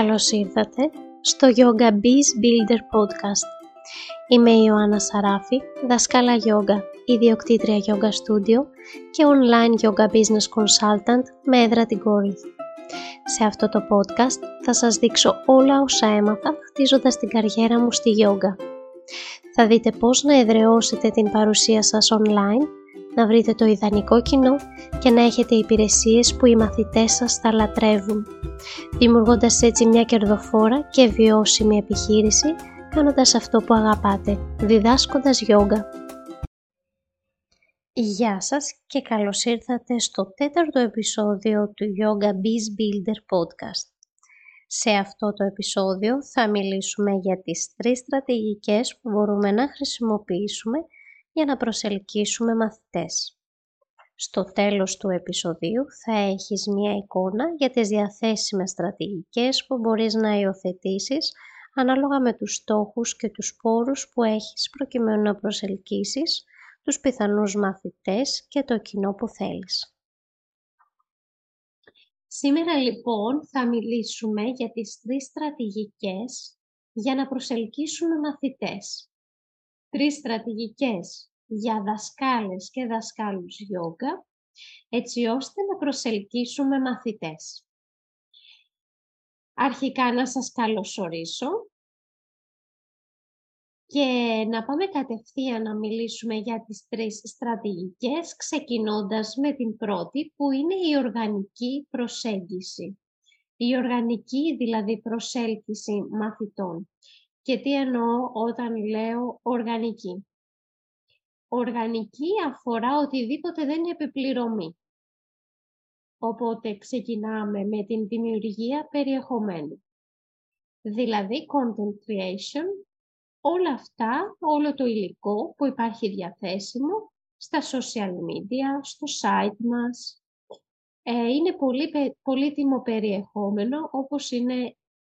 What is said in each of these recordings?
Καλώς ήρθατε στο Yoga Biz Builder Podcast. Είμαι η Ιωάννα Σαράφη, δασκάλα yoga, ιδιοκτήτρια yoga studio και online yoga business consultant με έδρα την Κόρινθ. Σε αυτό το podcast θα σας δείξω όλα όσα έμαθα χτίζοντας την καριέρα μου στη yoga. Θα δείτε πώς να εδραιώσετε την παρουσία σας online, να βρείτε το ιδανικό κοινό και να έχετε υπηρεσίες που οι μαθητές σας θα λατρεύουν δημιουργώντας έτσι μια κερδοφόρα και βιώσιμη επιχείρηση, κάνοντας αυτό που αγαπάτε, διδάσκοντας γιόγκα. Γεια σας και καλώς ήρθατε στο τέταρτο επεισόδιο του Yoga Biz Builder Podcast. Σε αυτό το επεισόδιο θα μιλήσουμε για τις τρεις στρατηγικές που μπορούμε να χρησιμοποιήσουμε για να προσελκύσουμε μαθητές. Στο τέλος του επεισοδίου θα έχεις μία εικόνα για τις διαθέσιμες στρατηγικές που μπορείς να υιοθετήσεις ανάλογα με τους στόχους και τους πόρους που έχεις προκειμένου να προσελκύσεις τους πιθανούς μαθητές και το κοινό που θέλεις. Σήμερα λοιπόν θα μιλήσουμε για τις τρεις στρατηγικές για να προσελκύσουμε μαθητές. Τρεις στρατηγικές για δασκάλες και δασκάλους γιόγκα, έτσι ώστε να προσελκύσουμε μαθητές. Αρχικά να σας καλωσορίσω και να πάμε κατευθείαν να μιλήσουμε για τις τρεις στρατηγικές, ξεκινώντας με την πρώτη που είναι η οργανική προσέγγιση. Η οργανική δηλαδή προσέλκυση μαθητών. Και τι εννοώ όταν λέω οργανική. Οργανική αφορά οτιδήποτε δεν είναι επιπληρωμή. Οπότε ξεκινάμε με την δημιουργία περιεχομένου. Δηλαδή content creation, όλα αυτά, όλο το υλικό που υπάρχει διαθέσιμο στα social media, στο site μας. Ε, είναι πολύ πολύτιμο περιεχόμενο όπως είναι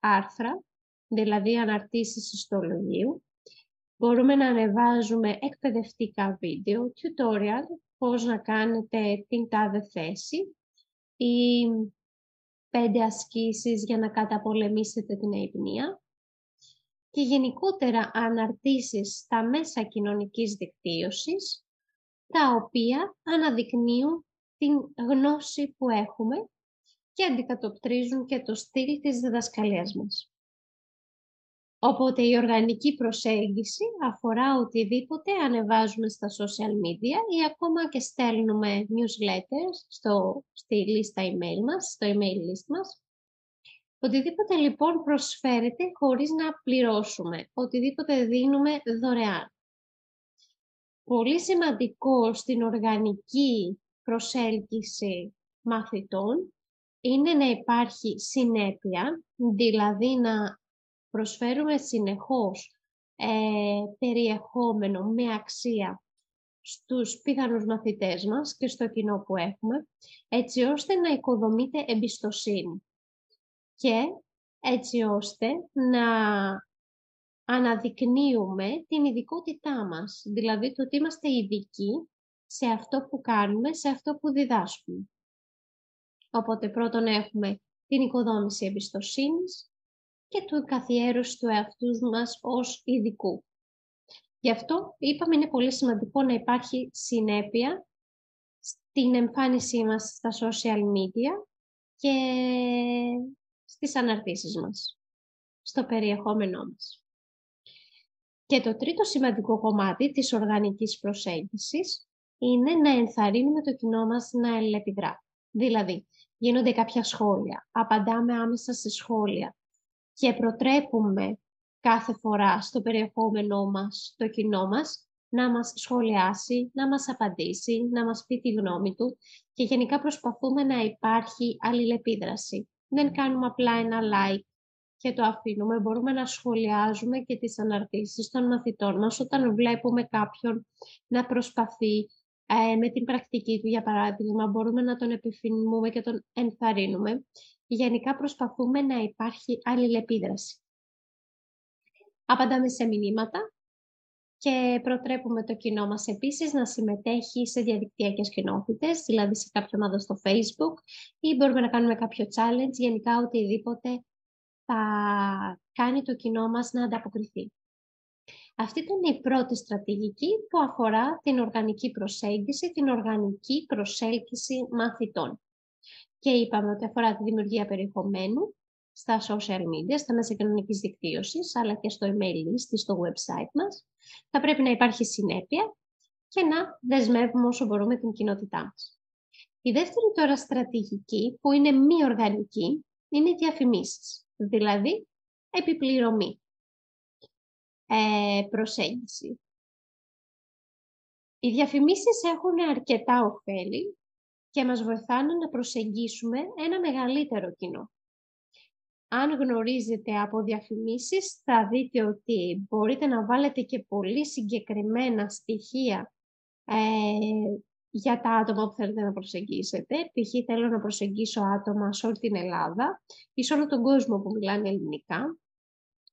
άρθρα, δηλαδή αναρτήσεις ιστολογίου, Μπορούμε να ανεβάζουμε εκπαιδευτικά βίντεο, tutorial, πώς να κάνετε την τάδε θέση ή πέντε ασκήσεις για να καταπολεμήσετε την αϊπνία και γενικότερα αναρτήσεις στα μέσα κοινωνικής δικτύωσης, τα οποία αναδεικνύουν την γνώση που έχουμε και αντικατοπτρίζουν και το στυλ της διδασκαλίας μας. Οπότε η οργανική προσέγγιση αφορά οτιδήποτε ανεβάζουμε στα social media ή ακόμα και στέλνουμε newsletters στο, στη λίστα email μας, στο email list μας. Οτιδήποτε λοιπόν προσφέρεται χωρίς να πληρώσουμε, οτιδήποτε δίνουμε δωρεάν. Πολύ σημαντικό στην οργανική προσέλκυση μαθητών είναι να υπάρχει συνέπεια, δηλαδή να προσφέρουμε συνεχώς ε, περιεχόμενο με αξία στους πιθανούς μαθητές μας και στο κοινό που έχουμε, έτσι ώστε να οικοδομείται εμπιστοσύνη και έτσι ώστε να αναδεικνύουμε την ειδικότητά μας, δηλαδή το ότι είμαστε ειδικοί σε αυτό που κάνουμε, σε αυτό που διδάσκουμε. Οπότε πρώτον έχουμε την οικοδόμηση εμπιστοσύνης, και του καθιέρωσης του εαυτούς μας ως ειδικού. Γι' αυτό είπαμε είναι πολύ σημαντικό να υπάρχει συνέπεια στην εμφάνισή μας στα social media και στις αναρτήσεις μας, στο περιεχόμενό μας. Και το τρίτο σημαντικό κομμάτι της οργανικής προσέγγισης είναι να ενθαρρύνουμε το κοινό μας να ελεπιδρά. Δηλαδή, γίνονται κάποια σχόλια, απαντάμε άμεσα σε σχόλια, και προτρέπουμε κάθε φορά στο περιεχόμενό μας, το κοινό μας, να μας σχολιάσει, να μας απαντήσει, να μας πει τη γνώμη του και γενικά προσπαθούμε να υπάρχει αλληλεπίδραση. Δεν κάνουμε απλά ένα like και το αφήνουμε. Μπορούμε να σχολιάζουμε και τις αναρτήσεις των μαθητών μας όταν βλέπουμε κάποιον να προσπαθεί ε, με την πρακτική του, για παράδειγμα, μπορούμε να τον επιφημούμε και τον ενθαρρύνουμε γενικά προσπαθούμε να υπάρχει αλληλεπίδραση. Απαντάμε σε μηνύματα και προτρέπουμε το κοινό μας επίσης να συμμετέχει σε διαδικτυακές κοινότητες, δηλαδή σε κάποια ομάδα στο Facebook ή μπορούμε να κάνουμε κάποιο challenge, γενικά οτιδήποτε θα κάνει το κοινό μας να ανταποκριθεί. Αυτή ήταν η πρώτη στρατηγική που αφορά την οργανική προσέγγιση, την οργανική προσέλκυση μαθητών. Και είπαμε ότι αφορά τη δημιουργία περιεχομένου στα social media, στα μέσα κοινωνικής δικτύωσης, αλλά και στο email list ή στο website μας. Θα πρέπει να υπάρχει συνέπεια και να δεσμεύουμε όσο μπορούμε την κοινότητά μας. Η δεύτερη τώρα στρατηγική, που είναι μη οργανική, είναι οι διαφημίσεις, δηλαδή επιπληρωμή, ε, προσέγγιση. Οι διαφημίσεις έχουν αρκετά ωφέλη και μας βοηθάνε να προσεγγίσουμε ένα μεγαλύτερο κοινό. Αν γνωρίζετε από διαφημίσεις, θα δείτε ότι μπορείτε να βάλετε και πολύ συγκεκριμένα στοιχεία ε, για τα άτομα που θέλετε να προσεγγίσετε. Π.χ. θέλω να προσεγγίσω άτομα σε όλη την Ελλάδα ή σε όλο τον κόσμο που μιλάνε ελληνικά,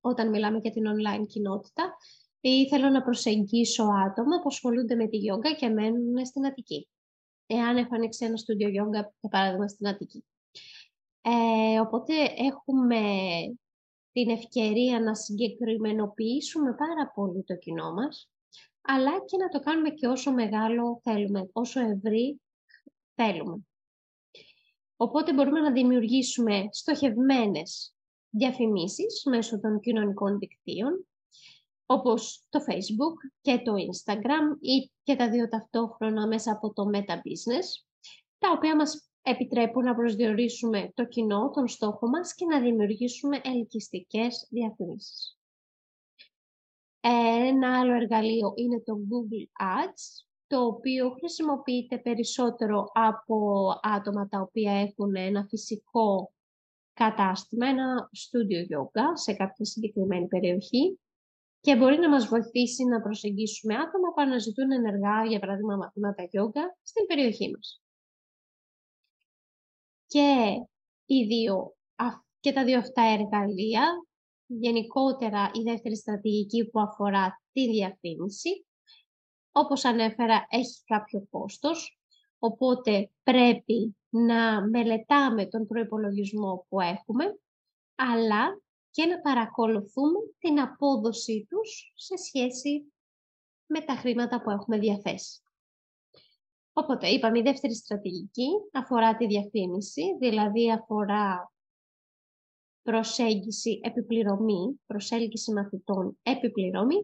όταν μιλάμε για την online κοινότητα, ή θέλω να προσεγγίσω άτομα που ασχολούνται με τη γιόγκα και μένουν στην Αττική. Εάν έχω ανοίξει ένα στούντιο γιόγκα, για παράδειγμα, στην Αττική. Ε, οπότε έχουμε την ευκαιρία να συγκεκριμενοποιήσουμε πάρα πολύ το κοινό μας αλλά και να το κάνουμε και όσο μεγάλο θέλουμε, όσο ευρύ θέλουμε. Οπότε μπορούμε να δημιουργήσουμε στοχευμένες διαφημίσεις μέσω των κοινωνικών δικτύων, όπως το Facebook και το Instagram ή και τα δύο ταυτόχρονα μέσα από το Meta Business, τα οποία μας επιτρέπουν να προσδιορίσουμε το κοινό, τον στόχο μας και να δημιουργήσουμε ελκυστικές διαφημίσεις. Ένα άλλο εργαλείο είναι το Google Ads, το οποίο χρησιμοποιείται περισσότερο από άτομα τα οποία έχουν ένα φυσικό κατάστημα, ένα στούντιο yoga σε κάποια συγκεκριμένη περιοχή και μπορεί να μας βοηθήσει να προσεγγίσουμε άτομα που αναζητούν ενεργά, για παράδειγμα, μαθήματα yoga στην περιοχή μας. Και, οι δύο, και τα δύο αυτά εργαλεία γενικότερα η δεύτερη στρατηγική που αφορά τη διαφήμιση. Όπως ανέφερα, έχει κάποιο κόστος, οπότε πρέπει να μελετάμε τον προϋπολογισμό που έχουμε, αλλά και να παρακολουθούμε την απόδοσή τους σε σχέση με τα χρήματα που έχουμε διαθέσει. Οπότε, είπαμε, η δεύτερη στρατηγική αφορά τη διαφήμιση, δηλαδή αφορά προσέγγιση επιπληρωμή, προσέλκυση μαθητών επιπληρωμή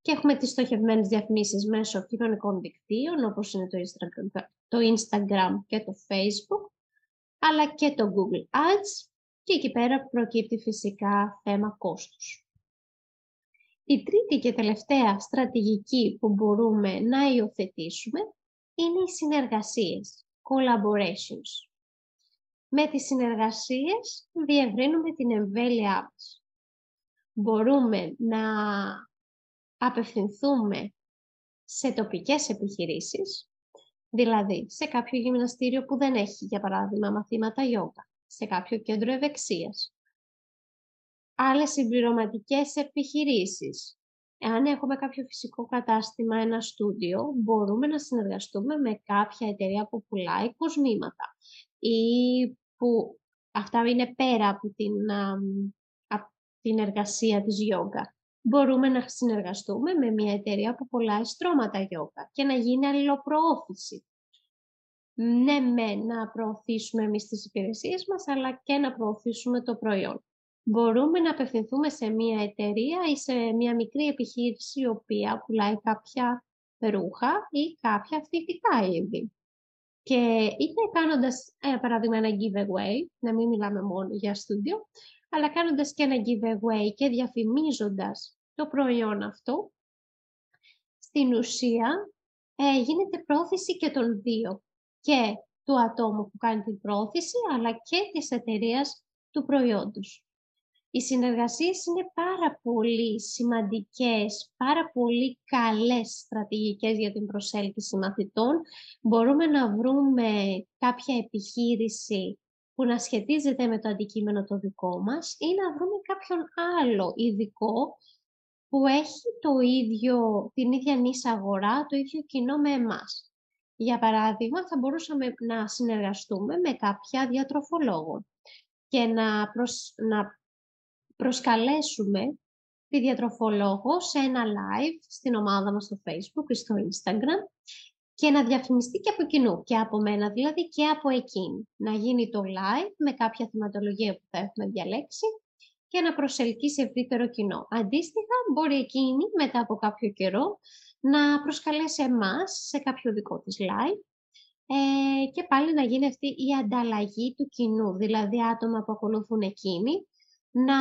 και έχουμε τις στοχευμένες διαφημίσεις μέσω κοινωνικών δικτύων όπως είναι το Instagram, το Instagram και το Facebook αλλά και το Google Ads και εκεί πέρα προκύπτει φυσικά θέμα κόστους. Η τρίτη και τελευταία στρατηγική που μπορούμε να υιοθετήσουμε είναι οι συνεργασίες, collaborations. Με τις συνεργασίες διευρύνουμε την εμβέλειά μας. Μπορούμε να απευθυνθούμε σε τοπικές επιχειρήσεις, δηλαδή σε κάποιο γυμναστήριο που δεν έχει, για παράδειγμα, μαθήματα γιόγκα, σε κάποιο κέντρο ευεξίας. Άλλες συμπληρωματικές επιχειρήσεις. Εάν έχουμε κάποιο φυσικό κατάστημα, ένα στούντιο, μπορούμε να συνεργαστούμε με κάποια εταιρεία που πουλάει κοσμήματα ή που αυτά είναι πέρα από την, την εργασία της γιόγκα. Μπορούμε να συνεργαστούμε με μια εταιρεία που πουλάει στρώματα γιόγκα και να γίνει αλληλοπροώθηση. Ναι, με να προωθήσουμε εμείς τις υπηρεσίες μας, αλλά και να προωθήσουμε το προϊόν. Μπορούμε να απευθυνθούμε σε μια εταιρεία ή σε μια μικρή επιχείρηση η οποία πουλάει κάποια ρούχα ή κάποια φυτικά είδη. Και είτε κάνοντας, ε, παράδειγμα, ένα giveaway, να μην μιλάμε μόνο για στούντιο, αλλά κάνοντας και ένα giveaway και διαφημίζοντας το προϊόν αυτό, στην ουσία ε, γίνεται πρόθεση και των δύο. Και του ατόμου που κάνει την πρόθεση, αλλά και της εταιρείας του προϊόντος. Οι συνεργασίες είναι πάρα πολύ σημαντικές, πάρα πολύ καλές στρατηγικές για την προσέλκυση μαθητών. Μπορούμε να βρούμε κάποια επιχείρηση που να σχετίζεται με το αντικείμενο το δικό μας ή να βρούμε κάποιον άλλο ειδικό που έχει το ίδιο, την ίδια νήσα αγορά, το ίδιο κοινό με εμάς. Για παράδειγμα, θα μπορούσαμε να συνεργαστούμε με κάποια διατροφολόγο και να, να προσκαλέσουμε τη διατροφολόγο σε ένα live στην ομάδα μας στο facebook ή στο instagram και να διαφημιστεί και από κοινού, και από μένα δηλαδή και από εκείνη. Να γίνει το live με κάποια θεματολογία που θα έχουμε διαλέξει και να προσελκύσει ευρύτερο κοινό. Αντίστοιχα, μπορεί εκείνη μετά από κάποιο καιρό να προσκαλέσει εμάς σε κάποιο δικό της live ε, και πάλι να γίνει αυτή η ανταλλαγή του κοινού, δηλαδή άτομα που ακολουθούν εκείνη, να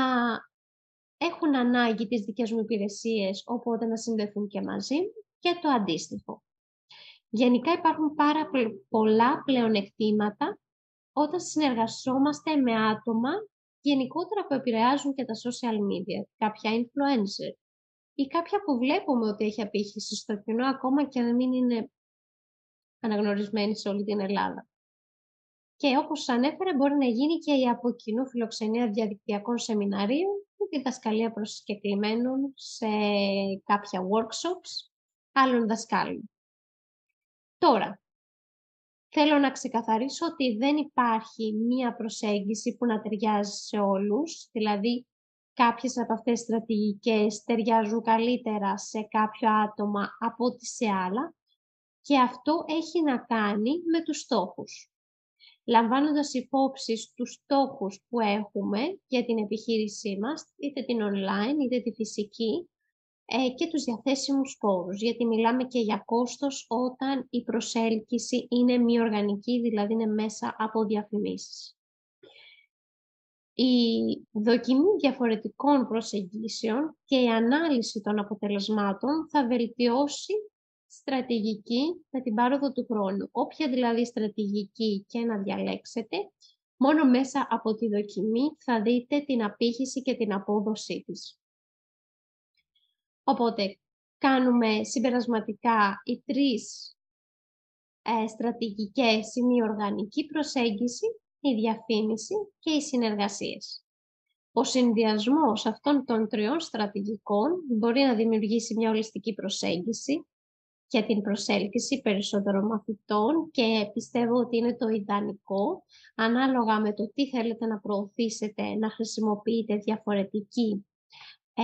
έχουν ανάγκη τις δικές μου υπηρεσίες, οπότε να συνδεθούν και μαζί και το αντίστοιχο. Γενικά υπάρχουν πάρα πολλά πλεονεκτήματα όταν συνεργαζόμαστε με άτομα γενικότερα που επηρεάζουν και τα social media, κάποια influencer ή κάποια που βλέπουμε ότι έχει απήχηση στο κοινό ακόμα και αν μην είναι αναγνωρισμένη σε όλη την Ελλάδα. Και όπως σας ανέφερα μπορεί να γίνει και η από κοινού φιλοξενία διαδικτυακών σεμιναρίων ή διδασκαλία προσκεκλημένων σε κάποια workshops άλλων δασκάλων. Τώρα, θέλω να ξεκαθαρίσω ότι δεν υπάρχει μία προσέγγιση που να ταιριάζει σε όλους, δηλαδή κάποιες από αυτές τις στρατηγικές ταιριάζουν καλύτερα σε κάποιο άτομα από ό,τι σε άλλα και αυτό έχει να κάνει με τους στόχους. Λαμβάνοντας υπόψη τους στόχους που έχουμε για την επιχείρησή μας, είτε την online είτε τη φυσική, ε, και τους διαθέσιμους πόρους, γιατί μιλάμε και για κόστος όταν η προσέλκυση είναι μη οργανική, δηλαδή είναι μέσα από διαφημίσεις. Η δοκιμή διαφορετικών προσεγγίσεων και η ανάλυση των αποτελεσμάτων θα βελτιώσει στρατηγική με την πάροδο του χρόνου. Όποια δηλαδή στρατηγική και να διαλέξετε, μόνο μέσα από τη δοκιμή θα δείτε την απήχηση και την απόδοσή της. Οπότε, κάνουμε συμπερασματικά οι τρεις ε, στρατηγικές είναι η οργανική προσέγγιση, η διαφήμιση και οι συνεργασίες. Ο συνδυασμός αυτών των τριών στρατηγικών μπορεί να δημιουργήσει μια ολιστική προσέγγιση για την προσέλκυση περισσότερων μαθητών και πιστεύω ότι είναι το ιδανικό, ανάλογα με το τι θέλετε να προωθήσετε, να χρησιμοποιείτε διαφορετική ε,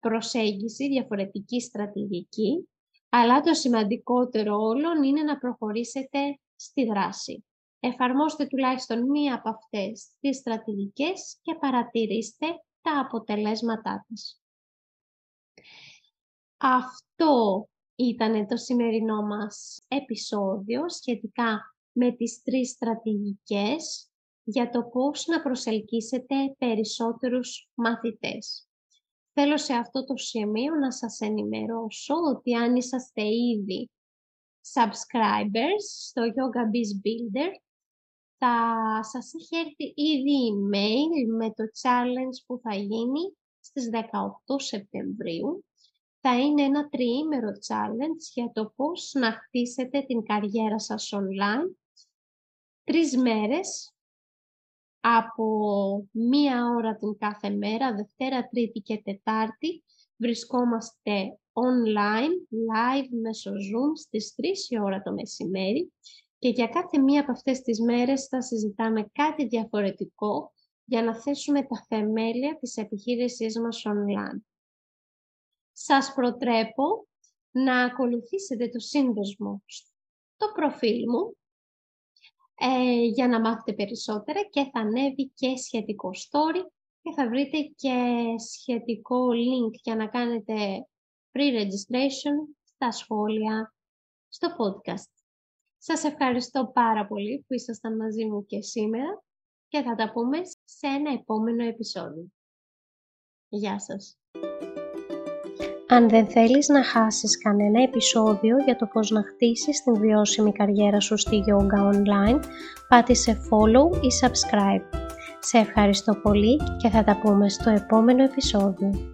προσέγγιση, διαφορετική στρατηγική, αλλά το σημαντικότερο όλων είναι να προχωρήσετε στη δράση. Εφαρμόστε τουλάχιστον μία από αυτές τις στρατηγικές και παρατηρήστε τα αποτελέσματά της. Αυτό ήταν το σημερινό μας επεισόδιο σχετικά με τις τρεις στρατηγικές για το πώς να προσελκύσετε περισσότερους μαθητές. Θέλω σε αυτό το σημείο να σας ενημερώσω ότι αν είσαστε ήδη subscribers στο Yoga Biz Builder, θα σας έχει έρθει ήδη email με το challenge που θα γίνει στις 18 Σεπτεμβρίου. Θα είναι ένα τριήμερο challenge για το πώς να χτίσετε την καριέρα σας online. Τρεις μέρες από μία ώρα την κάθε μέρα, Δευτέρα, Τρίτη και Τετάρτη, βρισκόμαστε online, live, μέσω Zoom, στις 3 η ώρα το μεσημέρι και για κάθε μία από αυτές τις μέρες θα συζητάμε κάτι διαφορετικό για να θέσουμε τα θεμέλια της επιχείρησής μας online. Σας προτρέπω να ακολουθήσετε το σύνδεσμο στο προφίλ μου ε, για να μάθετε περισσότερα και θα ανέβει και σχετικό story και θα βρείτε και σχετικό link για να κάνετε pre-registration στα σχόλια στο podcast. Σας ευχαριστώ πάρα πολύ που ήσασταν μαζί μου και σήμερα και θα τα πούμε σε ένα επόμενο επεισόδιο. Γεια σας! Αν δεν θέλεις να χάσεις κανένα επεισόδιο για το πώς να χτίσεις την βιώσιμη καριέρα σου στη Yoga Online, πάτησε follow ή subscribe. Σε ευχαριστώ πολύ και θα τα πούμε στο επόμενο επεισόδιο.